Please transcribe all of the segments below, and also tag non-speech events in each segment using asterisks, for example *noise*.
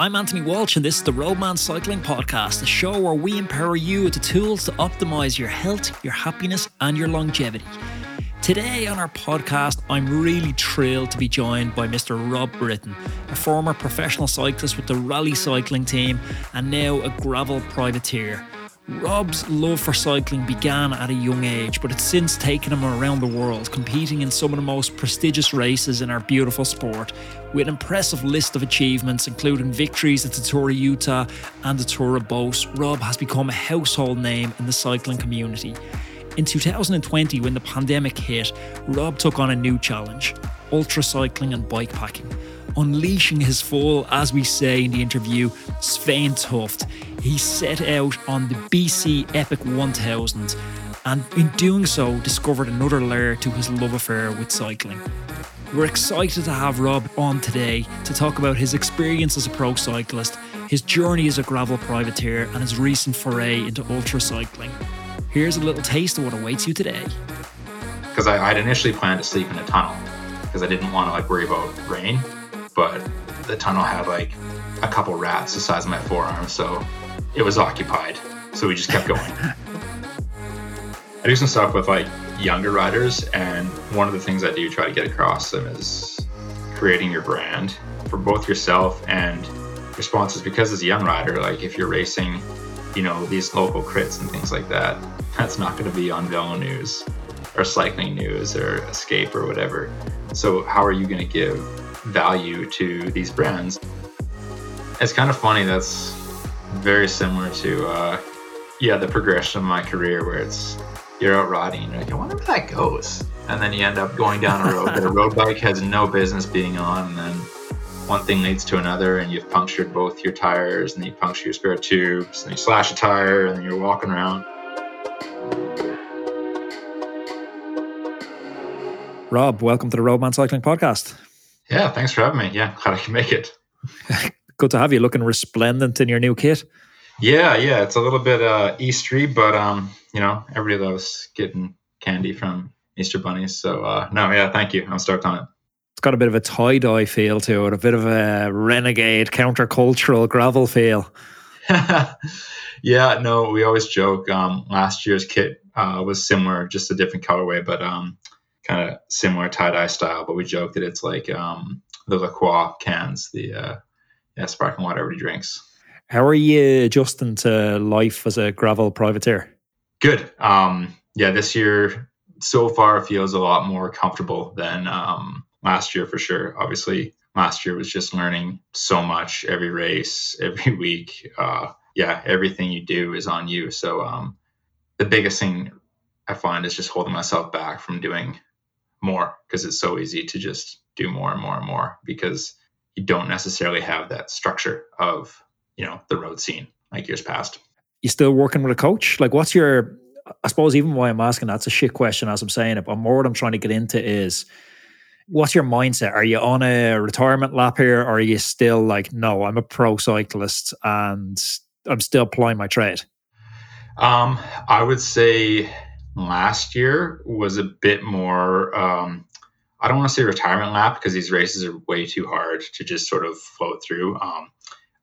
I'm Anthony Walsh, and this is the Roadman Cycling Podcast, a show where we empower you with the tools to optimize your health, your happiness, and your longevity. Today on our podcast, I'm really thrilled to be joined by Mr. Rob Britton, a former professional cyclist with the rally cycling team and now a gravel privateer. Rob's love for cycling began at a young age, but it's since taken him around the world, competing in some of the most prestigious races in our beautiful sport, with an impressive list of achievements, including victories at the Tour of Utah and the Tour of Beauce. Rob has become a household name in the cycling community. In 2020, when the pandemic hit, Rob took on a new challenge ultra cycling and bikepacking unleashing his full, as we say in the interview, Svein Tuft. He set out on the BC Epic 1000 and in doing so discovered another layer to his love affair with cycling. We're excited to have Rob on today to talk about his experience as a pro cyclist, his journey as a gravel privateer, and his recent foray into ultra cycling. Here's a little taste of what awaits you today. Because I'd initially planned to sleep in a tunnel because I didn't want to like worry about rain but the tunnel had like a couple rats the size of my forearm, so it was occupied. So we just kept going. I do some stuff with like younger riders, and one of the things I do try to get across them is creating your brand for both yourself and your sponsors. Because as a young rider, like if you're racing, you know, these local crits and things like that, *laughs* that's not going to be on Velo News or Cycling News or Escape or whatever. So, how are you going to give value to these brands. It's kind of funny. That's very similar to, uh, yeah, the progression of my career where it's you're out riding and you're like, I wonder where that goes. And then you end up going down a road that a *laughs* road bike has no business being on. And then one thing leads to another, and you've punctured both your tires, and then you puncture your spare tubes, and you slash a tire, and then you're walking around. Rob, welcome to the Roadman Cycling Podcast. Yeah, thanks for having me. Yeah, glad I can make it. *laughs* Good to have you looking resplendent in your new kit. Yeah, yeah, it's a little bit uh, Eastery, but um, you know, everybody loves getting candy from Easter bunnies. So uh, no, yeah, thank you. I'm stoked on it. It's got a bit of a tie dye feel to it, a bit of a renegade, countercultural gravel feel. *laughs* yeah, no, we always joke. Um, last year's kit uh, was similar, just a different colorway, but um, kind of similar tie dye style, but we joke that it's like um, the La Croix cans, the uh, yeah, sparkling water everybody drinks. How are you adjusting to life as a gravel privateer? Good. Um, yeah, this year so far feels a lot more comfortable than um, last year for sure. Obviously, last year was just learning so much every race, *laughs* every week. Uh, yeah, everything you do is on you. So um, the biggest thing I find is just holding myself back from doing more because it's so easy to just do more and more and more because you don't necessarily have that structure of you know the road scene like years past. You still working with a coach? Like what's your i suppose even why i'm asking that's a shit question as i'm saying it but more what i'm trying to get into is what's your mindset? Are you on a retirement lap here or are you still like no i'm a pro cyclist and i'm still plying my trade um i would say last year was a bit more um, I don't want to say retirement lap because these races are way too hard to just sort of float through. Um,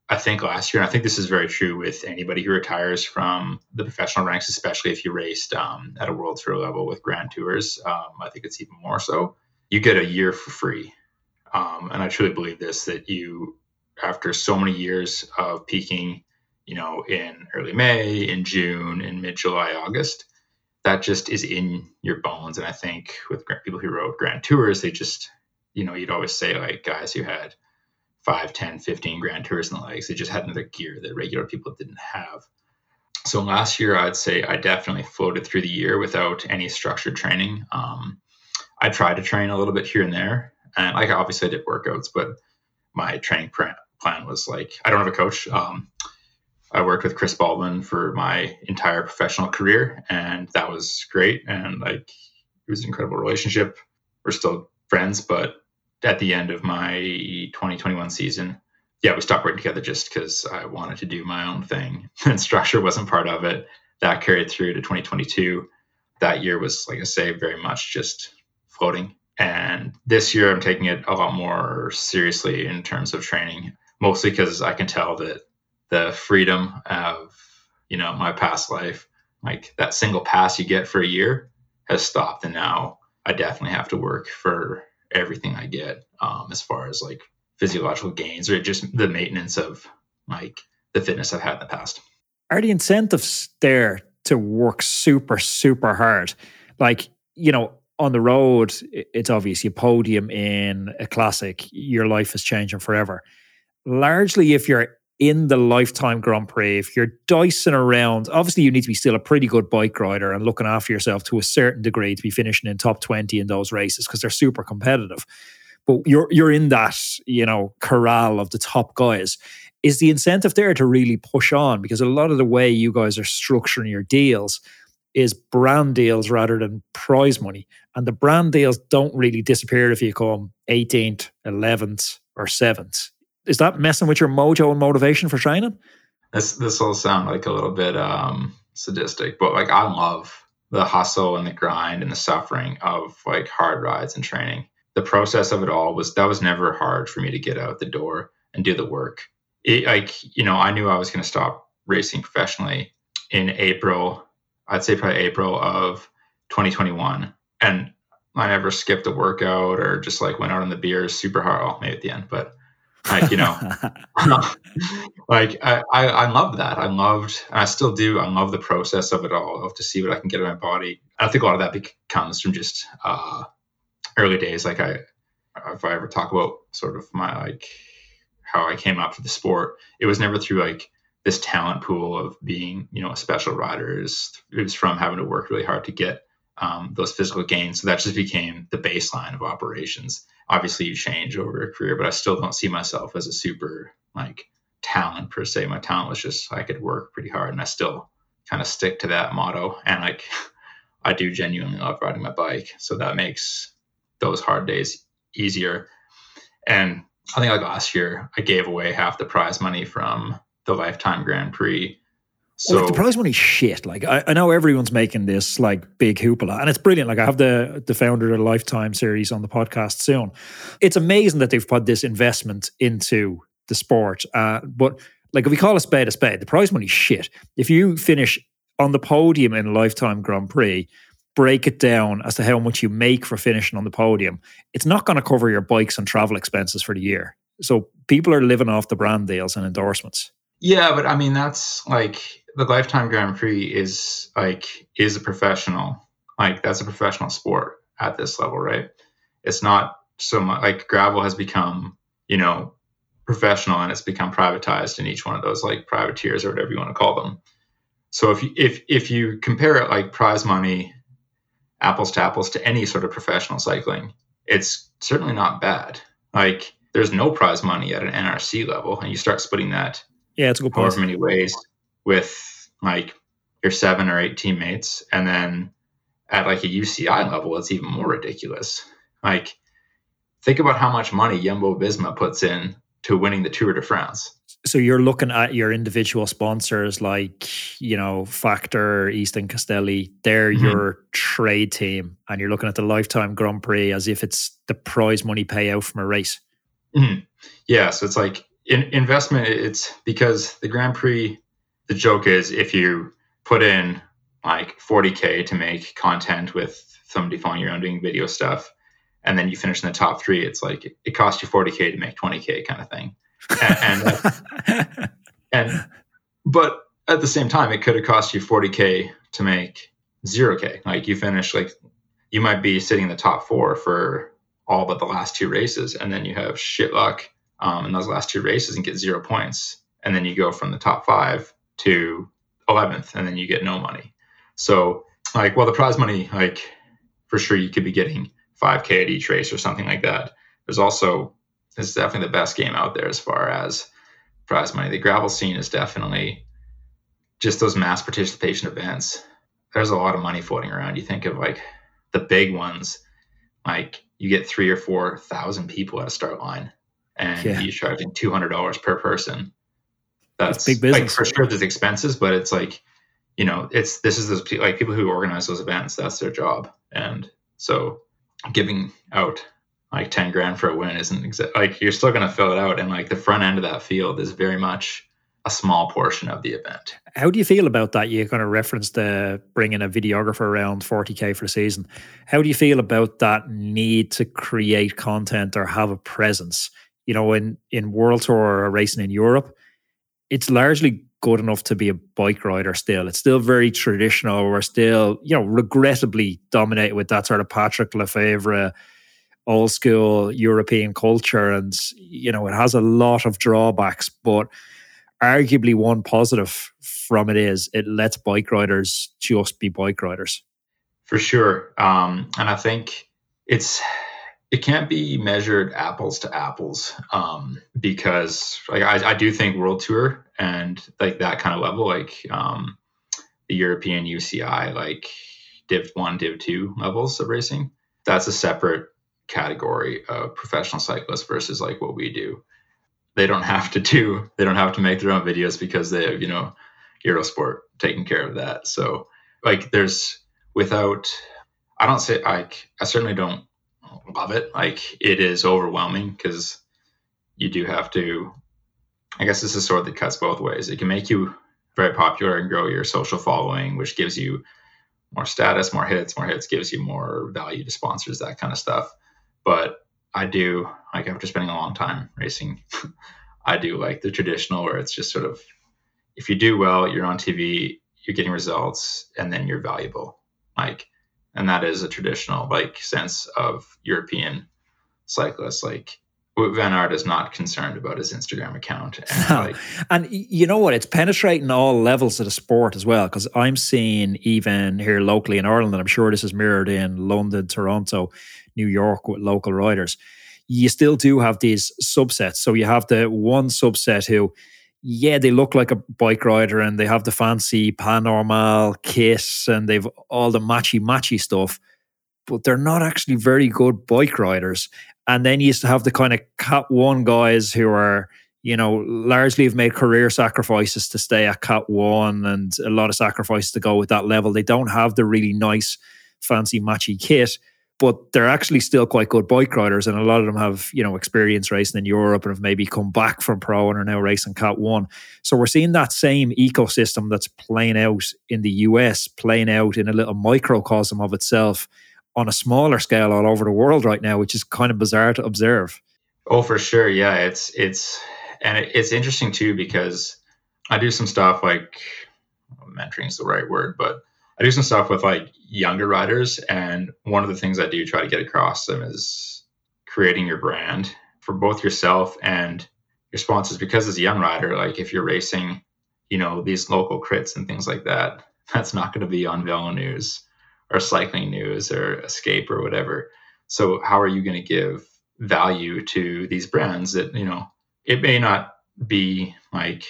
I think last year, and I think this is very true with anybody who retires from the professional ranks, especially if you raced um, at a world tour level with grand tours. Um, I think it's even more so. You get a year for free. Um, and I truly believe this that you, after so many years of peaking, you know, in early May, in June, in mid July, August, that just is in your bones. And I think with people who rode grand tours, they just, you know, you'd always say like guys who had 5, 10, 15 grand tours in the legs, they just had another gear that regular people didn't have. So last year, I'd say I definitely floated through the year without any structured training. Um, I tried to train a little bit here and there, and like obviously I did workouts, but my training plan was like I don't have a coach. Um, I worked with Chris Baldwin for my entire professional career, and that was great. And like, it was an incredible relationship. We're still friends, but at the end of my 2021 season, yeah, we stopped working together just because I wanted to do my own thing, *laughs* and structure wasn't part of it. That carried through to 2022. That year was, like I say, very much just floating. And this year, I'm taking it a lot more seriously in terms of training mostly because I can tell that the freedom of you know my past life, like that single pass you get for a year, has stopped, and now I definitely have to work for everything I get um, as far as like physiological gains or just the maintenance of like the fitness I've had in the past. Are the incentives there to work super, super hard? Like, you know, on the road, it's obvious you podium in a classic, your life is changing forever. Largely, if you're in the lifetime Grand Prix, if you're dicing around, obviously you need to be still a pretty good bike rider and looking after yourself to a certain degree to be finishing in top 20 in those races because they're super competitive. But you're you're in that, you know, corral of the top guys. Is the incentive there to really push on? Because a lot of the way you guys are structuring your deals is brand deals rather than prize money. And the brand deals don't really disappear if you come 18th, 11th, or 7th is that messing with your mojo and motivation for training? This this will sound like a little bit um, sadistic, but like I love the hustle and the grind and the suffering of like hard rides and training. The process of it all was that was never hard for me to get out the door and do the work. It, like you know, I knew I was going to stop racing professionally in April. I'd say probably April of 2021, and I never skipped a workout or just like went out on the beers super hard. Maybe at the end, but like you know *laughs* like I, I, I love that. I loved and i still do i love the process of it all of to see what i can get in my body. I think a lot of that comes from just uh early days. Like i if i ever talk about sort of my like how i came up to the sport it was never through like this talent pool of being you know a special rider. It was, it was from having to work really hard to get um, those physical gains. So that just became the baseline of operations obviously you change over a career, but I still don't see myself as a super like talent per se. My talent was just I could work pretty hard and I still kind of stick to that motto. And like *laughs* I do genuinely love riding my bike. So that makes those hard days easier. And I think like last year I gave away half the prize money from the lifetime Grand Prix so well, the prize money shit. Like I, I, know everyone's making this like big hoopla, and it's brilliant. Like I have the the founder of the Lifetime series on the podcast soon. It's amazing that they've put this investment into the sport. Uh, but like if we call a spade a spade, the prize money shit. If you finish on the podium in a Lifetime Grand Prix, break it down as to how much you make for finishing on the podium. It's not going to cover your bikes and travel expenses for the year. So people are living off the brand deals and endorsements. Yeah, but I mean that's like the lifetime Grand Prix is like is a professional like that's a professional sport at this level, right? It's not so much like gravel has become you know professional and it's become privatized in each one of those like privateers or whatever you want to call them. So if you, if if you compare it like prize money, apples to apples to any sort of professional cycling, it's certainly not bad. Like there's no prize money at an NRC level, and you start splitting that. Yeah, it's a good point. However many ways with like your seven or eight teammates. And then at like a UCI level, it's even more ridiculous. Like, think about how much money Jumbo Visma puts in to winning the Tour de France. So you're looking at your individual sponsors like, you know, Factor, Easton Castelli, they're mm-hmm. your trade team. And you're looking at the lifetime Grand Prix as if it's the prize money payout from a race. Mm-hmm. Yeah. So it's like in, investment, it's because the Grand Prix the joke is if you put in like 40k to make content with somebody following you around doing video stuff and then you finish in the top three it's like it costs you 40k to make 20k kind of thing. And and, *laughs* and but at the same time it could have cost you 40k to make 0k like you finish like you might be sitting in the top four for all but the last two races and then you have shit luck um, in those last two races and get zero points and then you go from the top five to 11th and then you get no money. So like, well, the prize money, like for sure you could be getting 5k at each race or something like that. There's also, it's definitely the best game out there as far as prize money. The gravel scene is definitely just those mass participation events. There's a lot of money floating around. You think of like the big ones, like you get three or four thousand people at a start line and yeah. you're charging $200 per person that's, big business. Like for sure, there's expenses, but it's like, you know, it's this is those like people who organize those events. That's their job, and so giving out like 10 grand for a win isn't exa- like you're still going to fill it out. And like the front end of that field is very much a small portion of the event. How do you feel about that? You kind of referenced the bringing a videographer around 40k for the season. How do you feel about that need to create content or have a presence? You know in in world tour or racing in europe it's largely good enough to be a bike rider still. It's still very traditional. We're still, you know, regrettably dominated with that sort of Patrick Lefevere old school European culture. And, you know, it has a lot of drawbacks, but arguably one positive from it is it lets bike riders just be bike riders. For sure. Um, and I think it's it can't be measured apples to apples um, because like I, I, do think world tour and like that kind of level like um, the european uci like div 1 div 2 levels of racing that's a separate category of professional cyclists versus like what we do. They don't have to do they don't have to make their own videos because they have you know eurosport taking care of that. So like there's without i don't say like i certainly don't love it. Like it is overwhelming because you do have to. I guess is sort of that cuts both ways. It can make you very popular and grow your social following, which gives you more status, more hits, more hits gives you more value to sponsors, that kind of stuff. But I do like after spending a long time racing, *laughs* I do like the traditional where it's just sort of if you do well, you're on TV, you're getting results, and then you're valuable. Like and that is a traditional like sense of European cyclists. Like Van Aert is not concerned about his Instagram account. And, *laughs* like, and you know what? It's penetrating all levels of the sport as well. Because I'm seeing even here locally in Ireland, and I'm sure this is mirrored in London, Toronto, New York with local riders. You still do have these subsets. So you have the one subset who yeah, they look like a bike rider and they have the fancy Pas Normal kiss and they've all the matchy matchy stuff, but they're not actually very good bike riders. And then you used to have the kind of Cat One guys who are, you know, largely have made career sacrifices to stay at Cat One and a lot of sacrifices to go with that level. They don't have the really nice, fancy matchy kit but they're actually still quite good bike riders, and a lot of them have you know experience racing in Europe and have maybe come back from pro and are now racing Cat One. So we're seeing that same ecosystem that's playing out in the US, playing out in a little microcosm of itself on a smaller scale all over the world right now, which is kind of bizarre to observe. Oh, for sure, yeah, it's it's and it's interesting too because I do some stuff like mentoring is the right word, but I do some stuff with like younger riders, and one of the things I do try to get across them is creating your brand for both yourself and your sponsors. Because as a young rider, like if you're racing, you know these local crits and things like that, *laughs* that's not going to be on Velo News or Cycling News or Escape or whatever. So how are you going to give value to these brands that you know it may not be like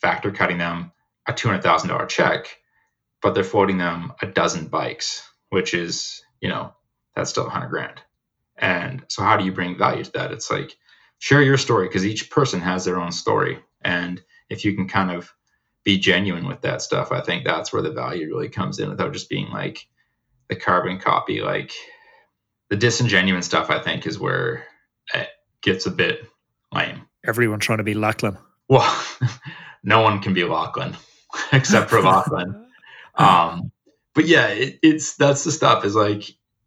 factor cutting them a two hundred thousand dollar check but they're floating them a dozen bikes, which is, you know, that's still a hundred grand. And so how do you bring value to that? It's like share your story because each person has their own story. And if you can kind of be genuine with that stuff, I think that's where the value really comes in without just being like the carbon copy. Like the disingenuous stuff, I think, is where it gets a bit lame. Everyone trying to be Lachlan. Well, *laughs* no one can be Lachlan *laughs* except for Lachlan. *laughs* Um, but yeah, it, it's that's the stuff is like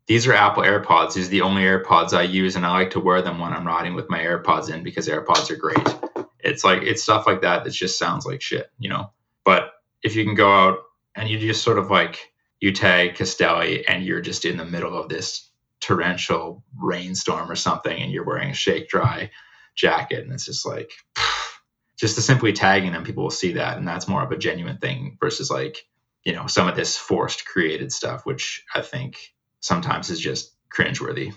these are Apple AirPods. These are the only AirPods I use, and I like to wear them when I'm riding with my AirPods in because AirPods are great. It's like it's stuff like that that just sounds like shit, you know. But if you can go out and you just sort of like you tag Castelli and you're just in the middle of this torrential rainstorm or something, and you're wearing a shake dry jacket, and it's just like *sighs* just to simply tagging them, people will see that, and that's more of a genuine thing versus like you know some of this forced created stuff which i think sometimes is just cringeworthy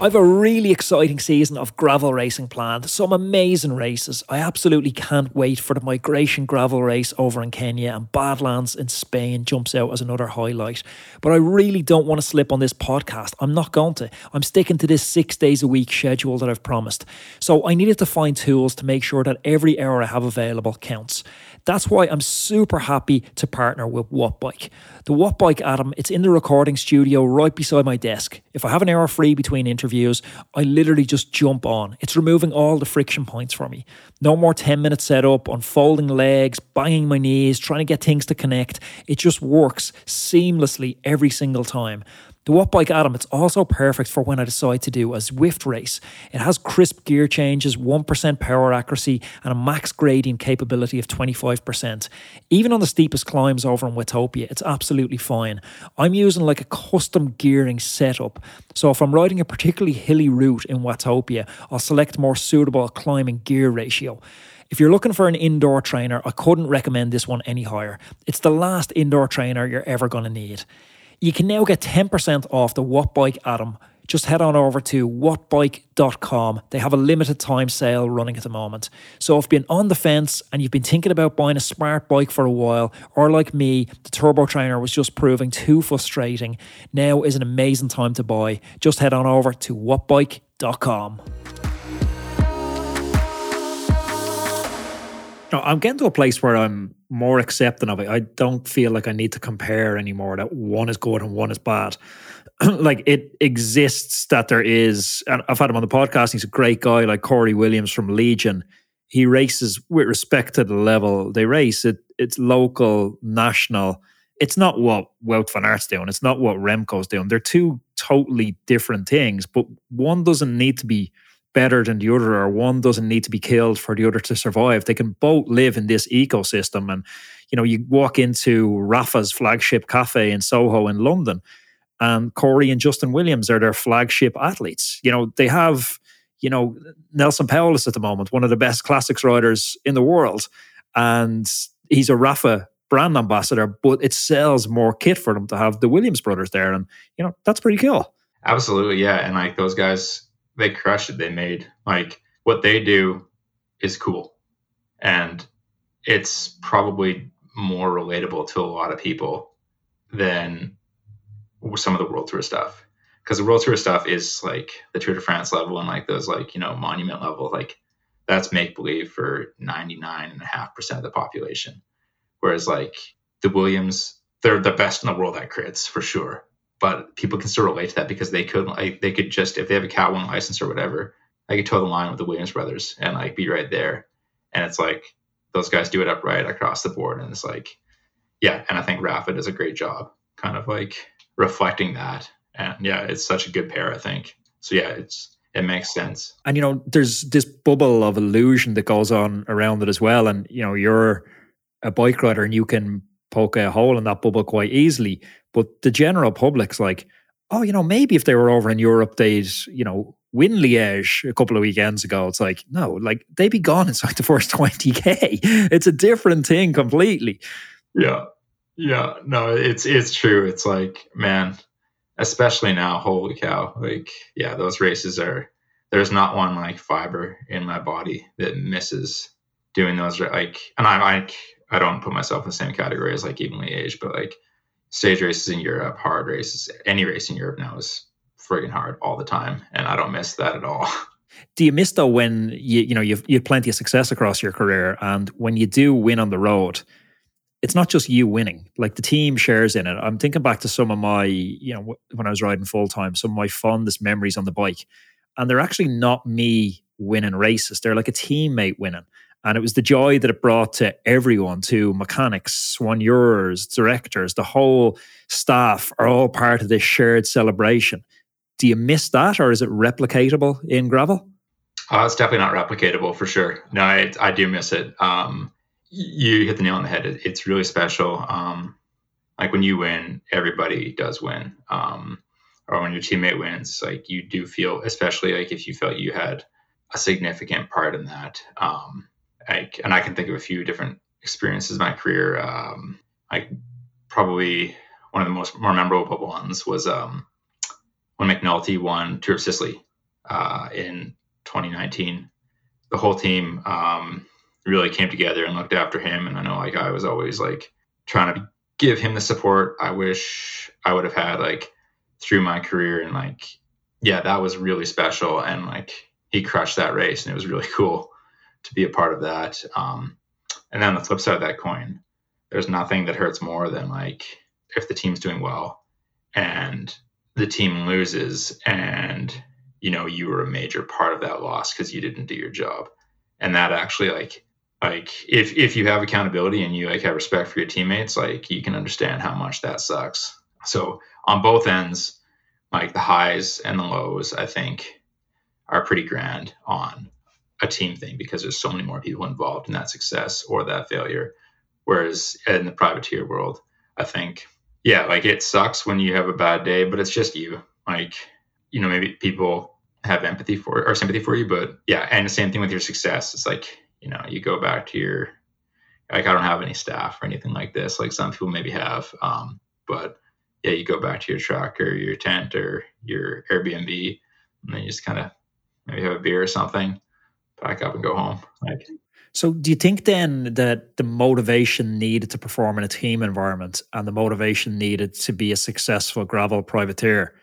I've a really exciting season of gravel racing planned. Some amazing races. I absolutely can't wait for the Migration Gravel race over in Kenya and Badlands in Spain jumps out as another highlight. But I really don't want to slip on this podcast. I'm not going to. I'm sticking to this six days a week schedule that I've promised. So I needed to find tools to make sure that every hour I have available counts. That's why I'm super happy to partner with Wattbike. The Wattbike Atom, it's in the recording studio right beside my desk. If I have an hour free between interviews, I literally just jump on. It's removing all the friction points for me. No more 10 minute setup, unfolding legs, banging my knees, trying to get things to connect. It just works seamlessly every single time. The Wattbike Atom, it's also perfect for when I decide to do a Zwift race. It has crisp gear changes, 1% power accuracy, and a max gradient capability of 25%. Even on the steepest climbs over in Watopia, it's absolutely fine. I'm using like a custom gearing setup. So if I'm riding a particularly hilly route in Watopia, I'll select more suitable climbing gear ratio. If you're looking for an indoor trainer, I couldn't recommend this one any higher. It's the last indoor trainer you're ever going to need. You can now get 10% off the Wattbike Atom. Just head on over to wattbike.com. They have a limited time sale running at the moment. So if you've been on the fence and you've been thinking about buying a smart bike for a while, or like me, the Turbo Trainer was just proving too frustrating, now is an amazing time to buy. Just head on over to wattbike.com. Now I'm getting to a place where I'm more accepting of it. I don't feel like I need to compare anymore that one is good and one is bad. *clears throat* like it exists that there is, and I've had him on the podcast. He's a great guy, like Corey Williams from Legion. He races with respect to the level they race. It it's local, national. It's not what Wout van Aert's doing. It's not what Remco's doing. They're two totally different things. But one doesn't need to be better than the other or one doesn't need to be killed for the other to survive. They can both live in this ecosystem. And, you know, you walk into Rapha's flagship cafe in Soho in London, and Corey and Justin Williams are their flagship athletes. You know, they have, you know, Neilson Powless at the moment, one of the best classics riders in the world. And he's a Rafa brand ambassador, but it sells more kit for them to have the Williams brothers there. And, you know, that's pretty cool. Absolutely. Yeah. And like those guys they crushed it. They made like what they do is cool, and it's probably more relatable to a lot of people than some of the World Tour stuff. Because the World Tour stuff is like the Tour de France level and like those like you know monument level like that's make believe for 99.5% of the population. Whereas like the Williams, they're the best in the world at crits for sure but people can still relate to that because they could like they could just if they have a cat one license or whatever, I could toe the line with the Williams brothers and like be right there. And it's like those guys do it upright across the board, and it's like, yeah. And I think Rapha does a great job, kind of like reflecting that. And yeah, it's such a good pair, I think. So yeah, it's it makes sense. And you know, there's this bubble of illusion that goes on around it as well. And you know, you're a bike rider and you can poke a hole in that bubble quite easily. But the general public's like, oh, you know, maybe if they were over in Europe, they'd, you know, win Liège a couple of weekends ago. It's like, no, like they'd be gone inside *laughs* the first 20K. It's a different thing completely. Yeah. Yeah. No, it's it's true. It's like, man, especially now, holy cow. Like, yeah, those races are there's not one like fiber in my body that misses doing those like and I'm like I don't put myself in the same category as like even Liège, but like stage races in Europe, hard races, any race in Europe now is friggin' hard all the time, and I don't miss that at all. *laughs* Do you miss though when you you know you've you've plenty of success across your career, and when you do win on the road, it's not just you winning; like the team shares in it. I'm thinking back to some of my you know when I was riding full time, some of my fondest memories on the bike, and they're actually not me winning races; they're like a teammate winning. And it was the joy that it brought to everyone, to mechanics, soigneurs, directors, the whole staff are all part of this shared celebration. Do you miss that or is it replicatable in gravel? Uh, it's definitely not replicatable for sure. No, I, I do miss it. Um, you hit the nail on the head. It, it's really special. Um, like when you win, everybody does win. Um, or when your teammate wins, like you do feel, especially like if you felt you had a significant part in that. Um, like, and I can think of a few different experiences in my career. Um, like probably one of the most more memorable ones was um, when McNulty won Tour of Sicily uh, in 2019. The whole team um, really came together and looked after him. And I know like I was always like trying to give him the support I wish I would have had like through my career. And like, yeah, that was really special. And like he crushed that race and it was really *laughs* cool to be a part of that. Um, and then the flip side of that coin, there's nothing that hurts more than like if the team's doing well and the team loses and you know you were a major part of that loss because you didn't do your job and that actually like like if if you have accountability and you like have respect for your teammates like you can understand how much that sucks so on both ends like the highs and the lows i think are pretty grand on a team thing because there's so many more people involved in that success or that failure whereas in the privateer world i think yeah, like it sucks when you have a bad day, but it's just you. Like, you know, maybe people have empathy for or sympathy for you, but yeah, and the same thing with your success. It's like, you know, you go back to your like I don't have any staff or anything like this. Like some people maybe have. Um, but yeah, you go back to your truck or your tent or your Airbnb and then you just kind of maybe have a beer or something, pack up and go home. Like so, do you think then that the motivation needed to perform in a team environment and the motivation needed to be a successful gravel privateer,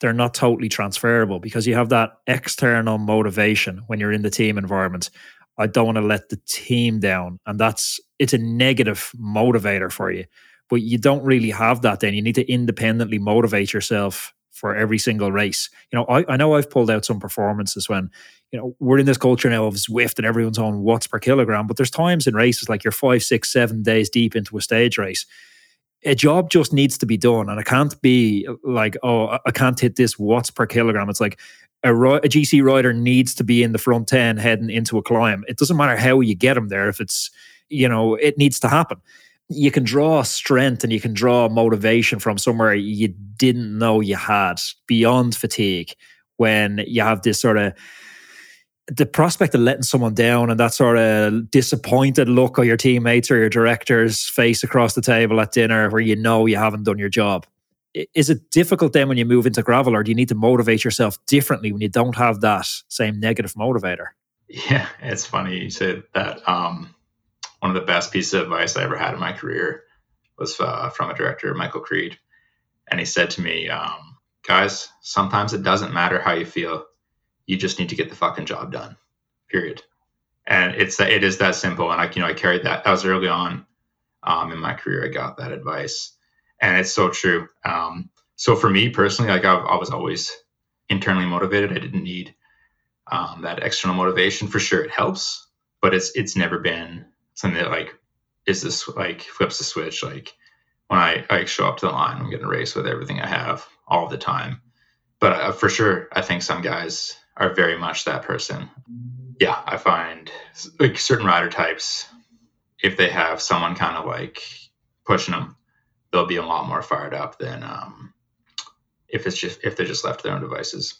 they're not totally transferable because you have that external motivation when you're in the team environment. I don't want to let the team down, and that's it's a negative motivator for you. But you don't really have that. Then you need to independently motivate yourself for every single race. You know, I, I know I've pulled out some performances when, you know, we're in this culture now of Zwift and everyone's on watts per kilogram, but there's times in races like you're five, six, seven days deep into a stage race. A job just needs to be done. And it can't be like, oh, I can't hit this watts per kilogram. It's like a, a GC rider needs to be in the front 10 heading into a climb. It doesn't matter how you get them there. If it's, you know, it needs to happen you can draw strength and you can draw motivation from somewhere you didn't know you had beyond fatigue when you have this sort of the prospect of letting someone down and that sort of disappointed look of your teammates or your director's face across the table at dinner where you know you haven't done your job. Is it difficult then when you move into gravel or do you need to motivate yourself differently when you don't have that same negative motivator? Yeah, it's funny you said that. Um, one of the best pieces of advice I ever had in my career was uh, from a director, Michael Creed. And he said to me, um, guys, sometimes it doesn't matter how you feel. You just need to get the fucking job done, period. And it's it is that simple. And I, you know, I carried that. That was early on um, in my career. I got that advice, and it's so true. Um, so for me personally, like I, I was always internally motivated. I didn't need um, that external motivation. For sure, it helps, but it's it's never been something that like is this like flips the switch. Like when I, I show up to the line, I'm getting a race with everything I have all the time. But uh, for sure, I think some guys are very much that person. Yeah, I find like certain rider types, if they have someone kind of like pushing them, they'll be a lot more fired up than um, if it's just if they're just left to their own devices.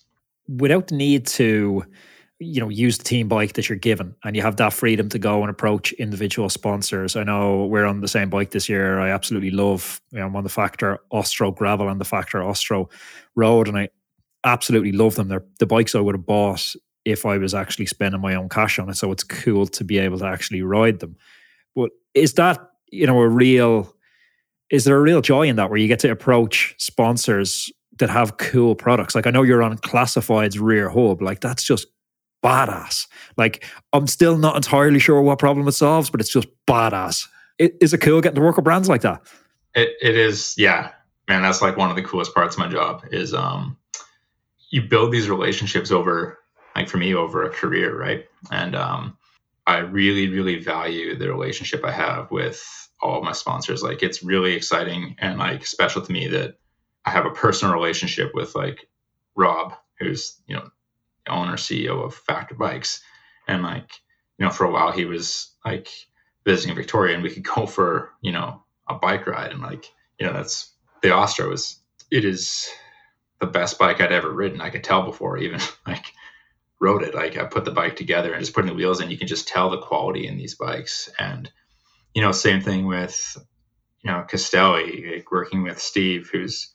Without the need to you know use the team bike that you're given and you have that freedom to go and approach individual sponsors. I know we're on the same bike this year. I absolutely love you know, i'm on the factor ostro gravel and the factor ostro road and i absolutely love them. They're the bikes i would have bought if i was actually spending my own cash on it so it's cool to be able to actually ride them. But is that you know a real is there a real joy in that where you get to approach sponsors that have cool products? Like i know you're on classified's rear hub like that's just badass. Like, I'm still not entirely sure what problem it solves, but it's just badass. It, is it cool getting to work with brands like that? It, it is, yeah. Man, that's like one of the coolest parts of my job is um, you build these relationships over, like for me, over a career, right? And um, I really, really value the relationship I have with all my sponsors. Like, it's really exciting and like special to me that I have a personal relationship with like Rob, who's you know owner CEO of Factor Bikes, and like you know for a while he was like visiting Victoria, and we could *laughs* go for you know a bike ride, and like you know that's the Ostro is it is the best bike I'd ever ridden. I could tell before even *laughs* like rode it. Like I put the bike together and just putting the wheels in, you can just tell the quality in these bikes. And you know, same thing with you know Castelli, like working with Steve, who's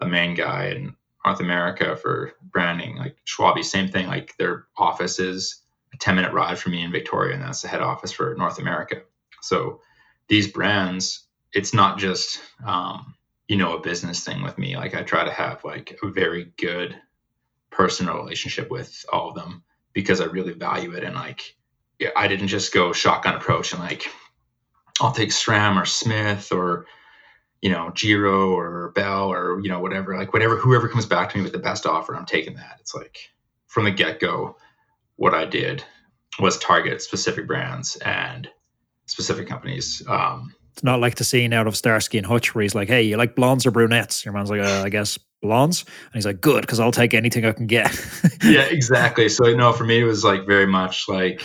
the main guy, and North America for branding. Like Schwalbe, same thing. Like their office is a 10 minute ride from me in Victoria, and that's the head office for North America. So these brands, it's not just um, you know a business thing with me. Like I try to have like a very good personal relationship with all of them because I really value it. And like I didn't just go shotgun approach and like I'll take SRAM or Smith or you know Giro or Bell or you know whatever like whatever whoever comes back to me with the best offer, I'm taking that. It's like from the get go, what I did was target specific brands and specific companies. Um, it's not like the scene out of Starsky and Hutch where he's like, "Hey, you like blondes or brunettes?" Your man's like, uh, "I guess blondes," and he's like, "Good, because I'll take anything I can get." *laughs* yeah, exactly. So you know, for me, it was like very much like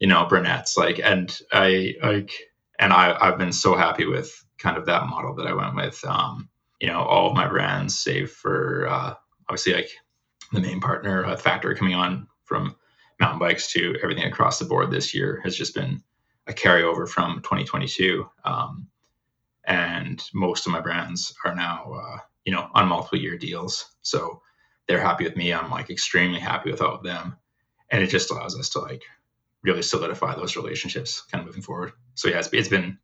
you know brunettes, like, and I like, and I I've been so happy with kind of that model that I went with. Um, you know, all of my brands, save for uh, obviously like the main partner uh, factory coming on from mountain bikes to everything across the board this year has just been a carryover from 2022. Um, and most of my brands are now, uh, you know, on multiple year deals. So they're happy with me. I'm like extremely happy with all of them. And it just allows us to like really solidify those relationships kind of moving forward. So yeah, it's, it's been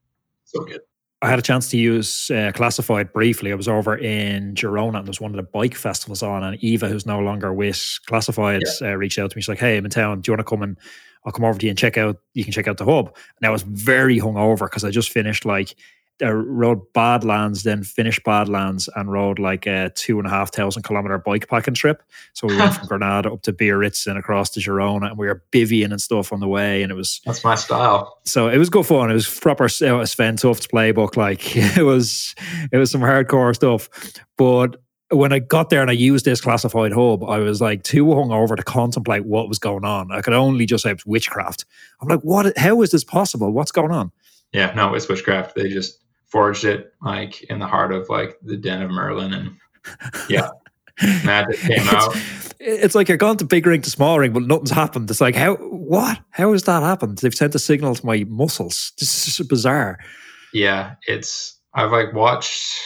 so good. I had a chance to use uh, Classified briefly. I was over in Girona and there's one of the bike festivals on, and Eva, who's no longer with Classified, yeah. uh, reached out to me. She's like, "Hey, I'm in town. Do you want to come and I'll come over to you and check out. You can check out the hub." And I was very hungover because I just finished like I rode Badlands, then finished Badlands, and rode like a two and a half thousand kilometer bike packing trip. So we went *laughs* from Granada up to Biarritz and across to Girona, and we were bivvying and stuff on the way. And it was that's my style. So it was good fun. It was proper uh, Svein Tuft's playbook. Like *laughs* it was, it was some hardcore stuff. But when I got there and I used this classified hub, I was like too hungover to contemplate what was going on. I could only just say it was witchcraft. I'm like, what? How is this possible? What's going on? Yeah, no, it's witchcraft. They just forged it like in the heart of like the den of Merlin and yeah. *laughs* Magic came out. It's like you're going to big ring to small ring, but nothing's happened. It's like how what? How has that happened? They've sent a signal to my muscles. This is bizarre. Yeah, it's I've like watched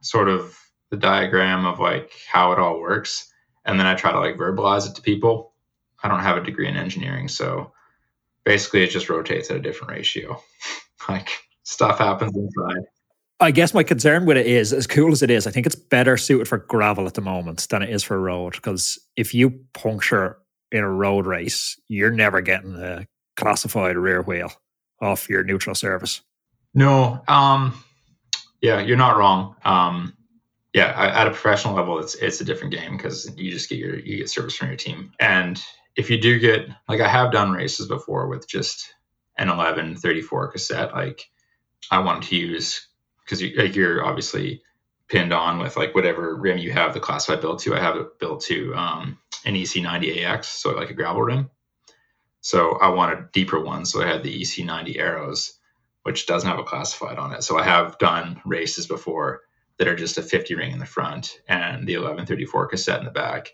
sort of the diagram of like how it all works, and then I try to like verbalize it to people. I don't have a degree in engineering, so basically it just rotates at a different ratio. *laughs* like stuff happens inside. I guess my concern with it is, as cool as it is, I think it's better suited for gravel at the moment than it is for road. Because if you puncture in a road race, you're never getting a classified rear wheel off your neutral service. No, um, yeah, you're not wrong. Um, yeah, at a professional level, it's it's a different game because you just get your you get service from your team, and if you do get like I have done races before with just an 11 34 cassette, like I wanted to use because you're obviously pinned on with like whatever rim you have the classified build to. I have it built to um, an EC90AX, so like a gravel rim. So I wanted deeper one, so I had the EC90 Aeros, which doesn't have a classified on it. So I have done races before that are just a 50 ring in the front and the 1134 cassette in the back.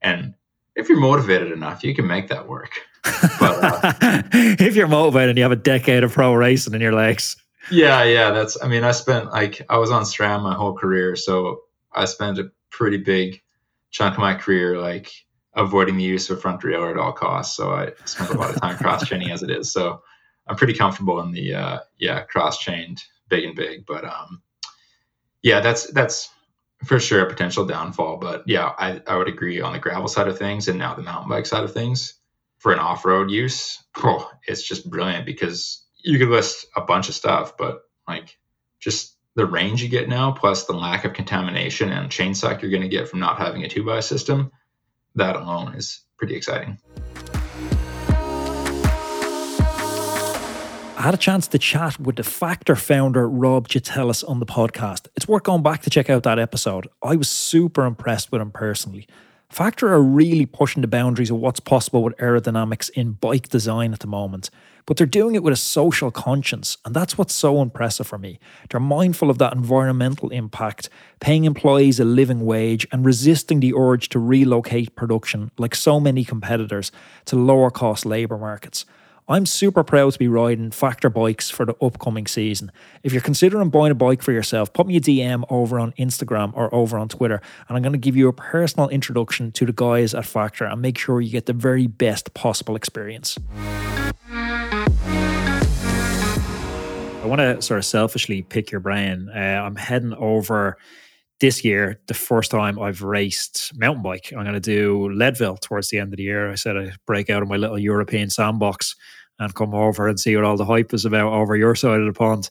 And if you're motivated enough, you can make that work. *laughs* But, uh, if you're motivated and you have a decade of pro racing in your legs. Yeah, yeah, that's. I mean, I spent like I was on SRAM my whole career, so I spent a pretty big chunk of my career like avoiding the use of front derailleur at all costs. So I spent a lot of time cross chaining as it is. So I'm pretty comfortable in the uh, yeah cross chained big and big. But um, yeah, that's that's for sure a potential downfall. But yeah, I, I would agree on the gravel side of things and now the mountain bike side of things for an off road use. Oh, it's just brilliant because you could list a bunch of stuff, but like just the range you get now, plus the lack of contamination and chain suck you're going to get from not having a two by system, that alone is pretty exciting. I had a chance to chat with the Factor founder, Rob Gitelis, on the podcast. It's worth going back to check out that episode. I was super impressed with him personally. Factor are really pushing the boundaries of what's possible with aerodynamics in bike design at the moment but they're doing it with a social conscience. And that's what's so impressive for me. They're mindful of that environmental impact, paying employees a living wage, and resisting the urge to relocate production, like so many competitors, to lower cost labour markets. I'm super proud to be riding Factor bikes for the upcoming season. If you're considering buying a bike for yourself, put me a DM over on Instagram or over on Twitter, and I'm going to give you a personal introduction to the guys at Factor and make sure you get the very best possible experience. I want to sort of selfishly pick your brain. Uh, I'm heading over this year, the first time I've raced mountain bike. I'm going to do Leadville towards the end of the year. I said I'd break out of my little European sandbox and come over and see what all the hype is about over your side of the pond.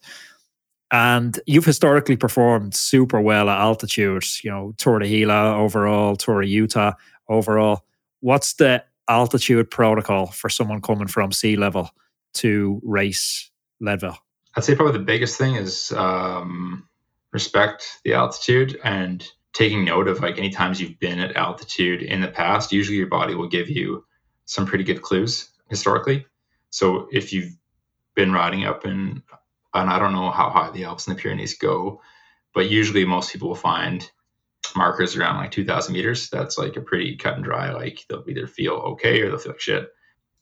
And you've historically performed super well at altitudes, you know, Tour de Gila overall, Tour of Utah overall. What's the altitude protocol for someone coming from sea level to race Leadville? I'd say probably the biggest thing is um, respect the altitude and taking note of like any times you've been at altitude in the past. Usually, your body will give you some pretty good clues historically. So if you've been riding up in, and I don't know how high the Alps and the Pyrenees go, but usually most people will find markers around like 2000 meters. That's like a pretty cut and dry, like they'll either feel okay or they'll feel like shit.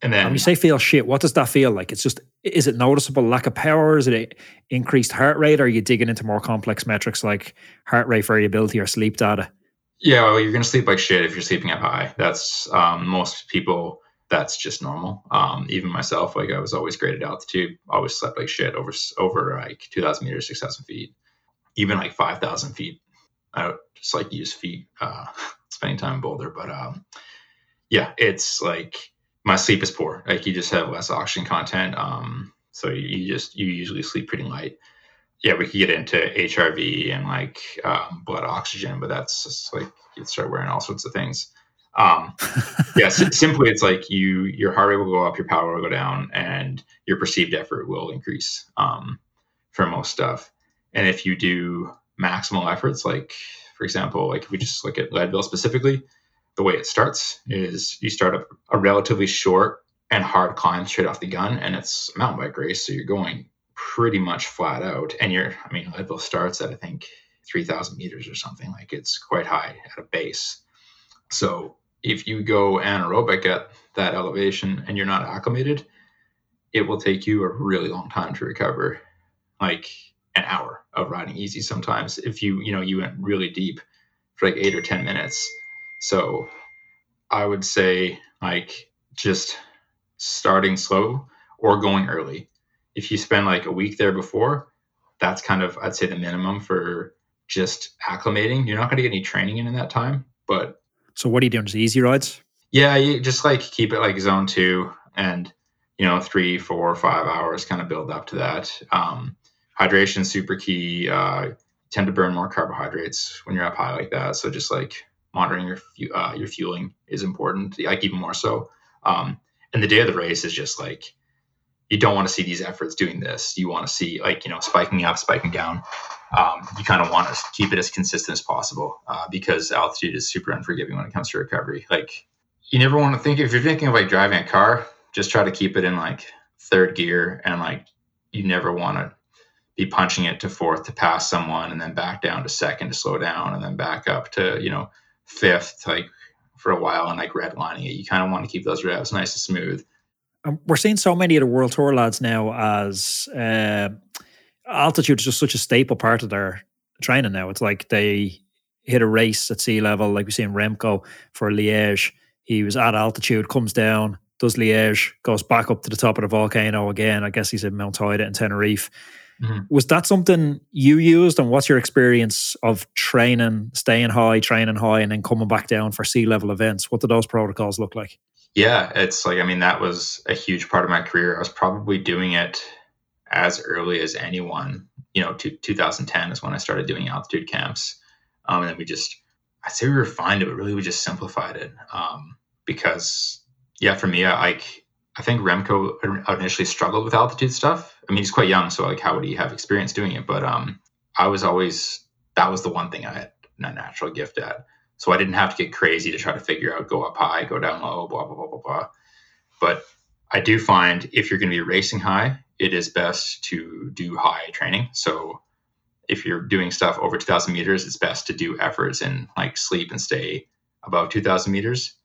And then when you say feel shit, what does that feel like? It's just is it noticeable lack of power? Is it increased heart rate? Or are you digging into more complex metrics like heart rate variability or sleep data? Yeah, well, you're gonna sleep like shit if you're sleeping up high. That's um, most people. That's just normal. Um, even myself, like I was always great at altitude. Always slept like shit over over like 2,000 meters, 6,000 feet, even like 5,000 feet. I just like use feet, uh, *laughs* spending time in Boulder. But um, yeah, it's like my sleep is poor. Like you just have less oxygen content. Um, so you just you usually sleep pretty light. Yeah, we could get into HRV and like um, blood oxygen, but that's just like you start wearing all sorts of things. Um, *laughs* yeah, simply it's like you your heart rate will go up, your power will go down, and your perceived effort will increase um, for most stuff. And if you do maximal efforts, like for example, like if we just look at Leadville specifically, the way it starts is you start up a relatively short and hard climb straight off the gun, and it's a mountain bike race, so you're going pretty much flat out. And you're, I mean, Leadville starts at I think 3,000 meters or something. Like it's quite high at a base. So if you go anaerobic at that elevation and you're not acclimated, it will take you a really long time to recover, like an hour of riding easy sometimes. If you, you know, you went really deep for like eight or 10 minutes so I would say like just starting slow or going early. If you spend like a week there before, that's kind of I'd say the minimum for just acclimating. You're not going to get any training in in that time, but so what are you doing? Just easy rides? Yeah, you just like keep it like zone two and you know three, four, five hours, kind of build up to that. Um, hydration super key. Uh, tend to burn more carbohydrates when you're up high like that. So just like monitoring your uh, your fueling is important, like even more so. Um, and the day of the race is just like you don't want to see these efforts doing this. You want to see like you know spiking up, spiking down. Um, you kind of want to keep it as consistent as possible uh, because altitude is super unforgiving when it comes to recovery. Like you never want to think if you're thinking of like driving a car, just try to keep it in like third gear and like you never want to be punching it to fourth to pass someone and then back down to second to slow down and then back up to you know fifth, like for a while, and like redlining it. You kind of want to keep those revs nice and smooth. Um, we're seeing so many of the World Tour lads now as uh, altitude is just such a staple part of their training now. It's like they hit a race at sea level, like we see in Remco for Liège. He was at altitude, comes down, does Liège, goes back up to the top of the volcano again. I guess he's in Mount Teide in Tenerife. Mm-hmm. Was that something you used? And what's your experience of training, staying high, training high, and then coming back down for sea level events? What do those protocols look like? Yeah, it's like, I mean, that was a huge part of my career. I was probably doing it as early as anyone. You know, 2010 is when I started doing altitude camps. Um, and then we just, I'd say we refined it, but really we just simplified it. Um, because, yeah, for me, I like, I think Remco initially struggled with altitude stuff. I mean, he's quite young, so like, how would he have experience doing it? But um, I was always that was the one thing I had a natural gift at. So I didn't have to get crazy to try to figure out go up high, go down low, blah blah blah blah blah. But I do find if you're going to be racing high, it is best to do high training. So if you're doing stuff over 2,000 meters, it's best to do efforts and like sleep and stay above 2,000 meters.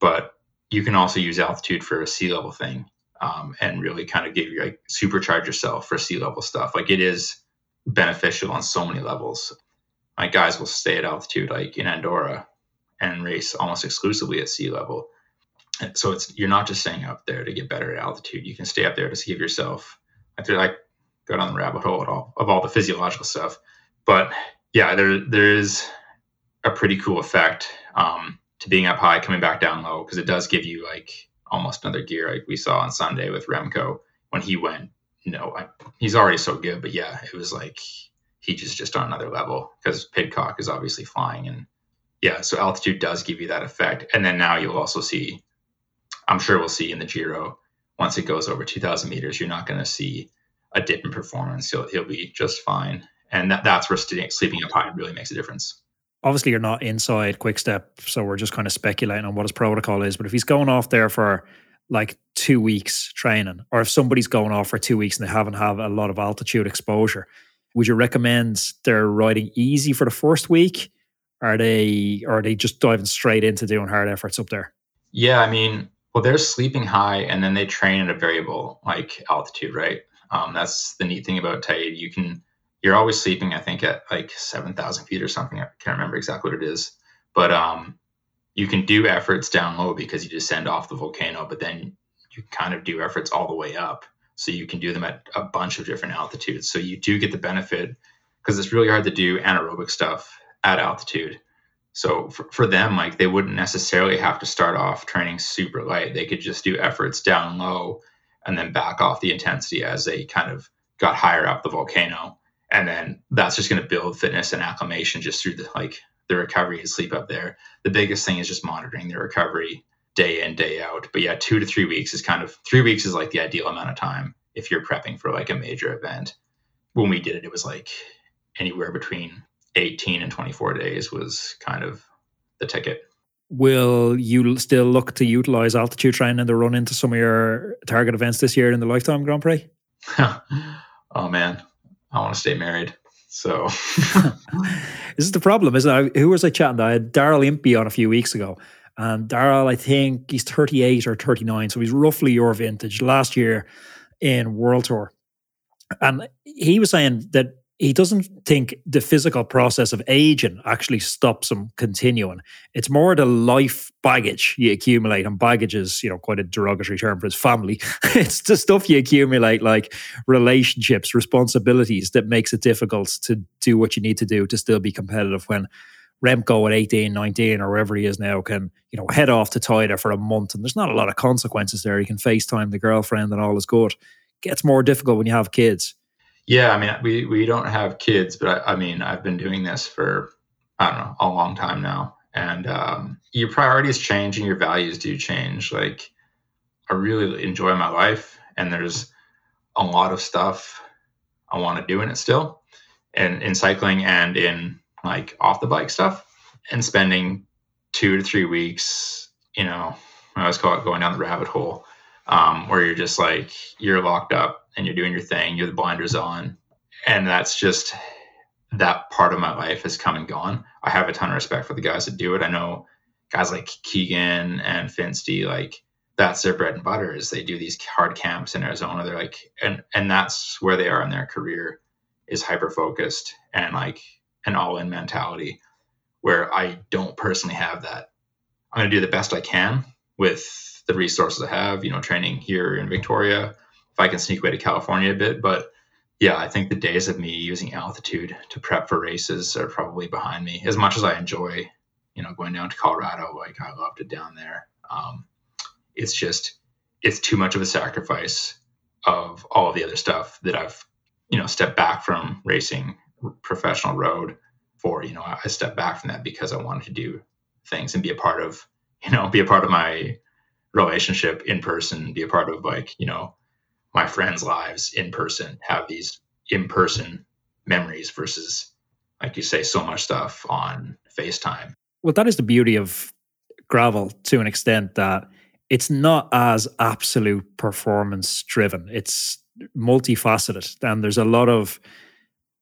But you can also use altitude for a sea level thing. um, and really kind of give you like supercharge yourself for sea level stuff. Like it is beneficial on so many levels. My guys will stay at altitude, like in Andorra, and race almost exclusively at sea level. So it's you're not just staying up there to get better at altitude. You can stay up there to give yourself. I feel like go down the rabbit hole all, of all the physiological stuff, but yeah, there there is a pretty cool effect um, to being up high, coming back down low, because it does give you like almost another gear, like we saw on Sunday with Remco when he went. You know, I, he's already so good, but yeah, it was like he just just on another level because Pidcock is obviously flying, and yeah, so altitude does give you that effect. And then now you'll also see, I'm sure we'll see in the Giro once it goes over 2,000 meters, you're not going to see a dip in performance. He'll he'll be just fine, and that, that's where sleeping up high really makes a difference obviously you're not inside Quick-Step so we're just kind of speculating on what his protocol is but if he's going off there for like two weeks training or if somebody's going off for two weeks and they haven't had a lot of altitude exposure would you recommend they're riding easy for the first week? Are they are they just diving straight into doing hard efforts up there? Yeah i mean well they're sleeping high and then they train at a variable like altitude right? Um, that's the neat thing about Teide. You can you're always sleeping, I think, at like 7,000 feet or something. I can't remember exactly what it is. But um, you can do efforts down low because you descend off the volcano, but then you kind of do efforts all the way up. So you can do them at a bunch of different altitudes. So you do get the benefit because it's really hard to do anaerobic stuff at altitude. So for, for them, like they wouldn't necessarily have to start off training super light. They could just do efforts down low and then back off the intensity as they kind of got higher up the volcano and then that's just going to build fitness and acclimation just through the like the recovery and sleep up there. The biggest thing is just monitoring the recovery day in day out. But yeah, two to three weeks is kind of three weeks is like the ideal amount of time if you're prepping for like a major event. When we did it, it was like anywhere between 18 and 24 days was kind of the ticket. Will you still look to utilize altitude training to run into some of your target events this year in the Lifetime Grand Prix? *laughs* oh man, I want to stay married. So *laughs* this is the problem, isn't it? Who was I chatting to? I had Daryl Impey on a few weeks ago. And Daryl, I think he's 38 or 39. So he's roughly your vintage last year in World Tour. And he was saying that he doesn't think the physical process of aging actually stops him continuing. It's more the life baggage you accumulate, and baggage is, you know, quite a derogatory term for his family. *laughs* it's the stuff you accumulate, like relationships, responsibilities, that makes it difficult to do what you need to do to still be competitive when Remco at 18, 19, or wherever he is now can, you know, head off to Teide for a month and there's not a lot of consequences there. He can FaceTime the girlfriend and all is good. Gets more difficult when you have kids yeah, I mean, we we don't have kids, but I, I, mean, I've been doing this for I don't know a long time now, and um, your priorities change and your values do change. Like, I really enjoy my life, and there's a lot of stuff I want to do in it still, and in cycling and in like off the bike stuff, and spending two to three weeks, you know, I always call it going down the rabbit hole, um, where you're just like you're locked up and you're doing your thing, you're the blinders on. And that's just that part of my life has come and gone. I have a ton of respect for the guys that do it. I know guys like Keegan and Finsty, like that's their bread and butter is they do these hard camps in Arizona. They're like, and, and that's where they are in their career is hyper focused and like an all in mentality where I don't personally have that. I'm to do the best I can with the resources I have, you know, training here in Victoria, if I can sneak away to California a bit. But yeah, I think the days of me using altitude to prep for races are probably behind me. As much as I enjoy, you know, going down to Colorado, like I loved it down there. Um, it's just it's too much of a sacrifice of all of the other stuff that I've you know stepped back from racing professional road for. You know, I stepped back from that because I wanted to do things and be a part of you know be a part of my relationship in person, be a part of like you know my friends' lives in person, have these in person memories versus, like you say, so much stuff on FaceTime. Well, that is the beauty of gravel to an extent that it's not as absolute performance driven. It's multifaceted, and there's a lot of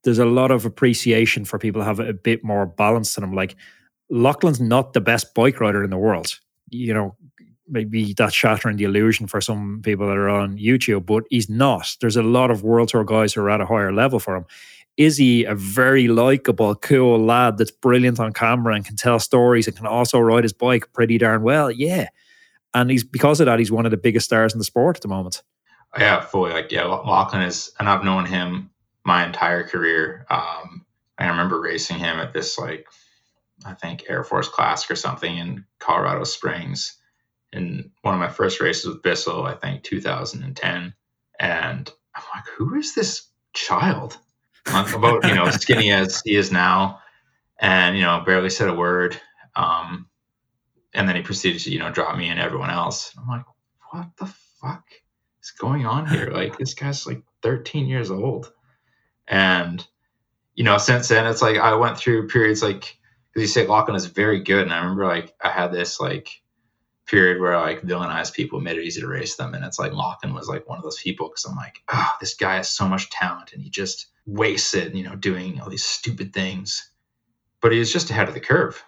there's a lot of appreciation for people have a bit more balance to them. Like Lachlan's not the best bike rider in the world. You know, maybe that's shattering the illusion for some people that are on YouTube, but he's not. There's a lot of World Tour guys who are at a higher level for him. Is he a very likable, cool lad that's brilliant on camera and can tell stories and can also ride his bike pretty darn well? Yeah. And he's because of that, he's one of the biggest stars in the sport at the moment. Yeah, fully. Like, yeah, Lachlan is, and I've known him my entire career. Um, I remember racing him at this like I think Air Force Classic or something in Colorado Springs in one of my first races with Bissell, I think 2010. And I'm like, who is this child? about, you know, *laughs* skinny as he is now and, you know, barely said a word. Um, and then he proceeded to, you know, drop me and everyone else. I'm like, what the fuck is going on here? *laughs* Like, this guy's like 13 years old. And, you know, since then, it's like I went through periods like, because you say Lachlan is very good. And I remember like I had this like period where I like villainized people, made it easy to race them. And it's like Lachlan was like one of those people because I'm like, oh, this guy has so much talent and he just wastes it, you know, doing all these stupid things. But he was just ahead of the curve.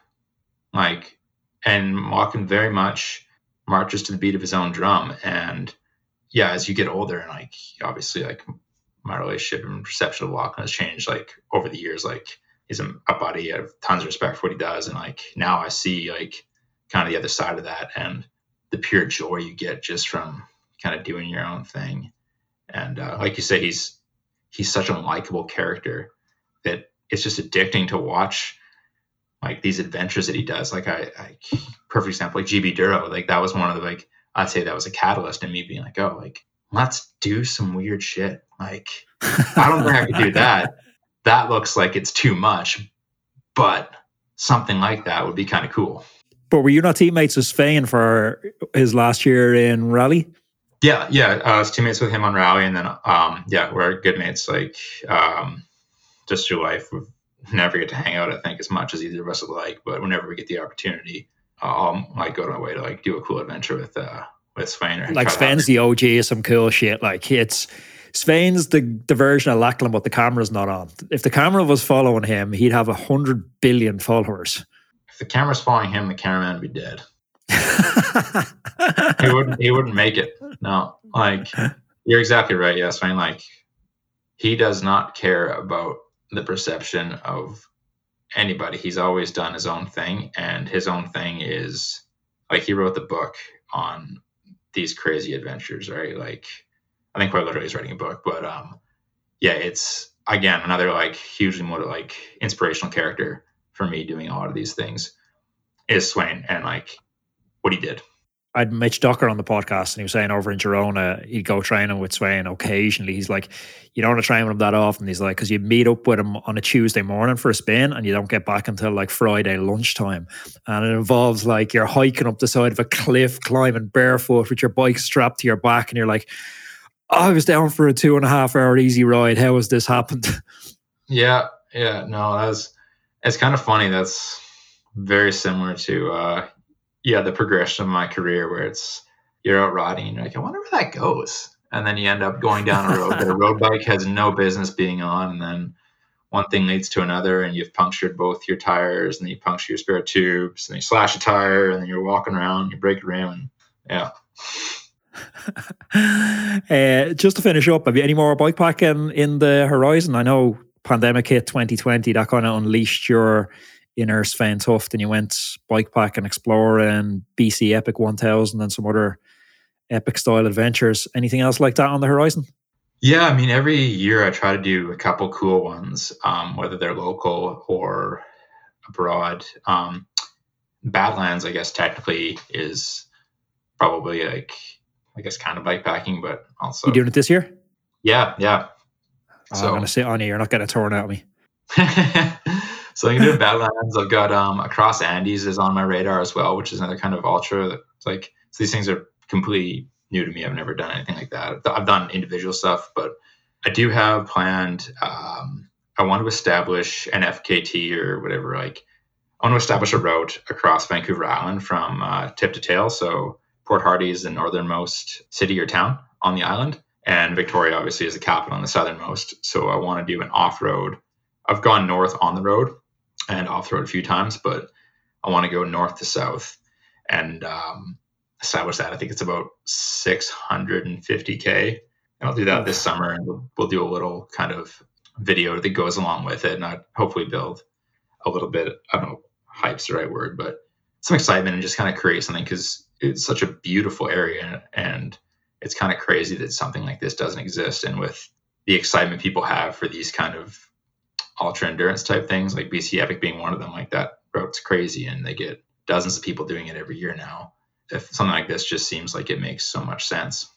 Like, and Lachlan very much marches to the beat of his own drum. And yeah, as you get older and like obviously like my relationship and perception of Lachlan has changed like over the years, like he's a, a buddy. I have tons of respect for what he does, and like now I see like kind of the other side of that and the pure joy you get just from kind of doing your own thing. And uh, like you say, he's he's such a likable character that it's just addicting to watch like these adventures that he does. Like I, I perfect example, like GB Duro, like that was one of the like I'd say that was a catalyst in me being like, oh, like let's do some weird shit. Like I don't think I could do that, that looks like it's too much, but something like that would be kind of cool. But were you not teammates with Svein for his last year in rally? Yeah, yeah, I was teammates with him on rally, and then um, yeah, we're good mates. Like um, just through life, we never get to hang out. I think as much as either of us would like, but whenever we get the opportunity, I'll like go to my way to like do a cool adventure with uh with Svein. Or like Svein's the OG of some cool shit. Like it's Svein's the, the version of Lachlan, but the camera's not on. If the camera was following him, he'd have a hundred billion followers. The camera's following him, the cameraman would be dead. *laughs* he wouldn't. He wouldn't make it. No, like you're exactly right. Yes, Svein. Like he does not care about the perception of anybody. He's always done his own thing, and his own thing is like he wrote the book on these crazy adventures, right? Like I think quite literally is writing a book, but um, yeah, it's again another like hugely more like inspirational character for me doing a lot of these things is Svein and like what he did. I had Mitch Docker on the podcast and he was saying over in Girona, he'd go training with Svein occasionally. He's like, you don't want to train with him that often. He's like, because you meet up with him on a Tuesday morning for a spin and you don't get back until like Friday lunchtime. And it involves like you're hiking up the side of a cliff, climbing barefoot with your bike strapped to your back. And you're like, I was down for a two and a half hour easy ride. How has this happened? *laughs* Yeah, yeah, no, that's it's kind of funny. That's very similar to uh yeah, the progression of my career where it's you're out riding and you're like, I wonder where that goes. And then you end up going down a road that a road bike has no business being on, and then one thing leads to another, and you've punctured both your tires, and then you puncture your spare tubes, and you slash a tire, and then you're walking around, you break a rim, yeah. uh, *laughs* just to finish up, have you any more bikepacking in the horizon? I know pandemic hit 2020, that kind of unleashed your inner Svein Tuft and you went bikepacking, exploring BC Epic 1000 and some other epic style adventures. Anything else like that on the horizon? Yeah, I mean, every year I try to do a couple cool ones, um, whether they're local or abroad. Um, Badlands, I guess, technically is probably like I guess kind of bike packing, but also you doing it this year? Yeah, yeah. So I'm gonna sit on you. You're not gonna out of me. *laughs* so I'm doing Badlands. I've got um across Andes is on my radar as well, which is another kind of ultra. Like so these things are completely new to me. I've never done anything like that. I've done individual stuff, but I do have planned. Um, I want to establish an FKT or whatever. Like I want to establish a route across Vancouver Island from uh, tip to tail. So Port Hardy is the northernmost city or town on the island, and Victoria obviously is the capital and the southernmost. So I want to do an off road. I've gone north on the road and off the road a few times, but I want to go north to south and um, establish that. I think it's about 650k. And I'll do that this summer, and we'll, we'll do a little kind of video that goes along with it, and I hopefully build a little bit. I don't know, hype's the right word, but some excitement and just kind of create something because it's such a beautiful area, and it's kind of crazy that something like this doesn't exist. And with the excitement people have for these kind of ultra endurance type things, like BC Epic being one of them, like that route's crazy, and they get dozens of people doing it every year now. If something like this just seems like it makes so much sense.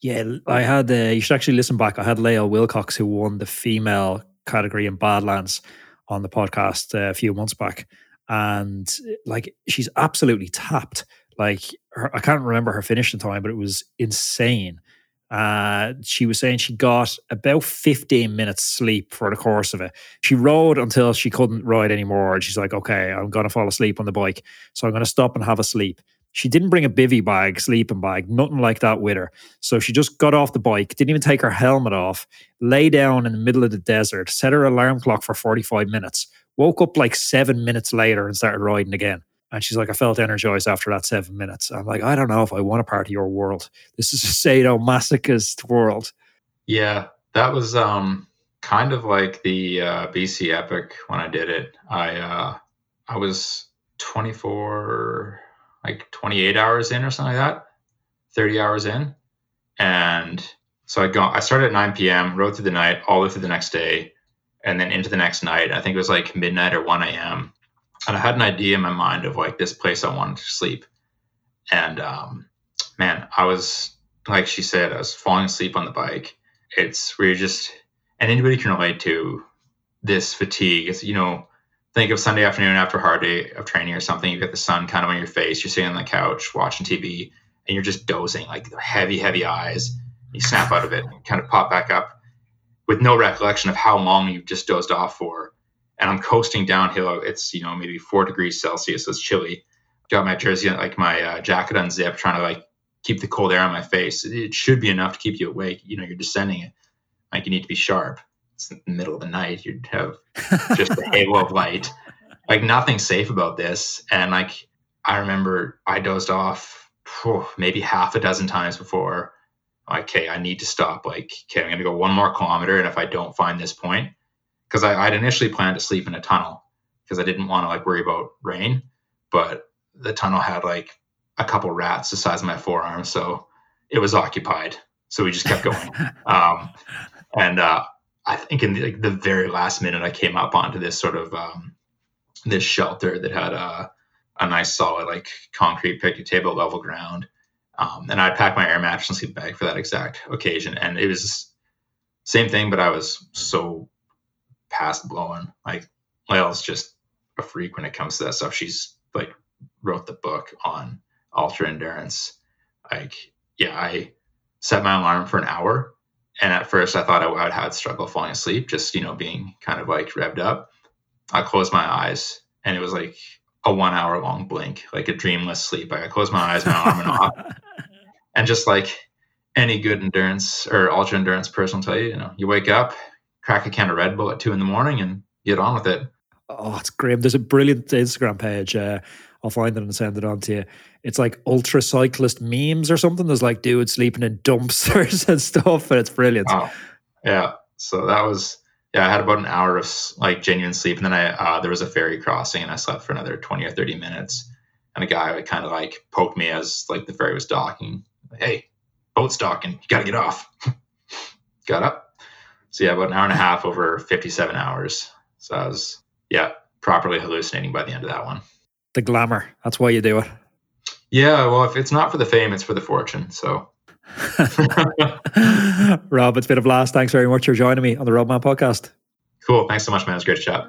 Yeah, I had. Uh, you should actually listen back. I had Lael Wilcox, who won the female category in Badlands, on the podcast uh, a few months back, and like she's absolutely tapped. Like her, I can't remember her finishing time, but it was insane. Uh, she was saying she got about 15 minutes sleep for the course of it. She rode until she couldn't ride anymore. And she's like, okay, I'm going to fall asleep on the bike. So I'm going to stop and have a sleep. She didn't bring a bivy bag, sleeping bag, nothing like that with her. So she just got off the bike, didn't even take her helmet off, lay down in the middle of the desert, set her alarm clock for 45 minutes, woke up like seven minutes later and started riding again. And she's like, I felt energized after that seven minutes. I'm like, I don't know if I want a part of your world. This is a sadomasochist world. Yeah, that was um kind of like the uh, BC Epic when I did it. I uh, I was 24, like 28 hours in or something like that, 30 hours in, and so I go. I started at 9 p.m., rode through the night, all the way through the next day, and then into the next night. I think it was like midnight or 1 a.m and I had an idea in my mind of like this place I wanted to sleep. And um, man, I was like she said, I was falling asleep on the bike. It's where you just and anybody can relate to this fatigue. It's you know, think of Sunday afternoon after a hard day of training or something. You get the sun kind of on your face. You're sitting on the couch watching TV, and you're just dozing, like heavy, heavy eyes. You snap out of it and kind of pop back up with no recollection of how long you've just dozed off for and I'm coasting downhill. It's you know maybe four degrees Celsius. So it's chilly. Got my jersey, like my uh, jacket unzipped, trying to like keep the cold air on my face. It should be enough to keep you awake. You know, you're descending it. Like you need to be sharp. It's the middle of the night. You'd have *laughs* just a halo of light. Like nothing safe about this. And like I remember, I dozed off whew, maybe half a dozen times before. Like, Okay, I need to stop. Like, okay, I'm gonna go one more kilometer, and if I don't find this point, because I'd initially planned to sleep in a tunnel because I didn't want to like worry about rain, but the tunnel had like a couple rats the size of my forearm, so it was occupied. So we just kept going. *laughs* um, and uh, I think in the, like, the, very last minute, I came up onto this sort of um, this shelter that had a, a nice solid like concrete picnic table, level ground. Um, and I'd pack my air mattress and sleep bag for that exact occasion. And it was same thing, but I was so past blowing. Like Lael's just a freak when it comes to that stuff. She's like wrote the book on ultra endurance. Like, yeah, I set my alarm for an hour. And at first I thought I would have struggle falling asleep, just, you know, being kind of like revved up. I closed my eyes and it was like a one hour long blink, like a dreamless sleep. Like I closed my eyes, my arm went off. *laughs* And just like any good endurance or ultra endurance person will tell you, you know, you wake up, crack a can of Red Bull at two in the morning and get on with it. Oh, it's great. There's a brilliant Instagram page. Uh, I'll find it and send it on to you. It's like ultra cyclist memes or something. There's like dudes sleeping in dumpsters *laughs* and stuff, and it's brilliant. Oh, yeah. So that was yeah. I had about an hour of like genuine sleep, and then I uh, there was a ferry crossing, and I slept for another twenty or thirty minutes. And a guy would kind of like poke me as like the ferry was docking. Hey, boat's docking. You got to get off. *laughs* got up, so yeah, about an hour and a half over 57 hours. So I was, yeah, properly hallucinating by the end of that one. The glamour. That's why you do it. Yeah. Well, if it's not for the fame, it's for the fortune. So. *laughs* Rob, it's been a blast. Thanks very much for joining me on the Roadman podcast. Cool. Thanks so much, man. It was great to chat.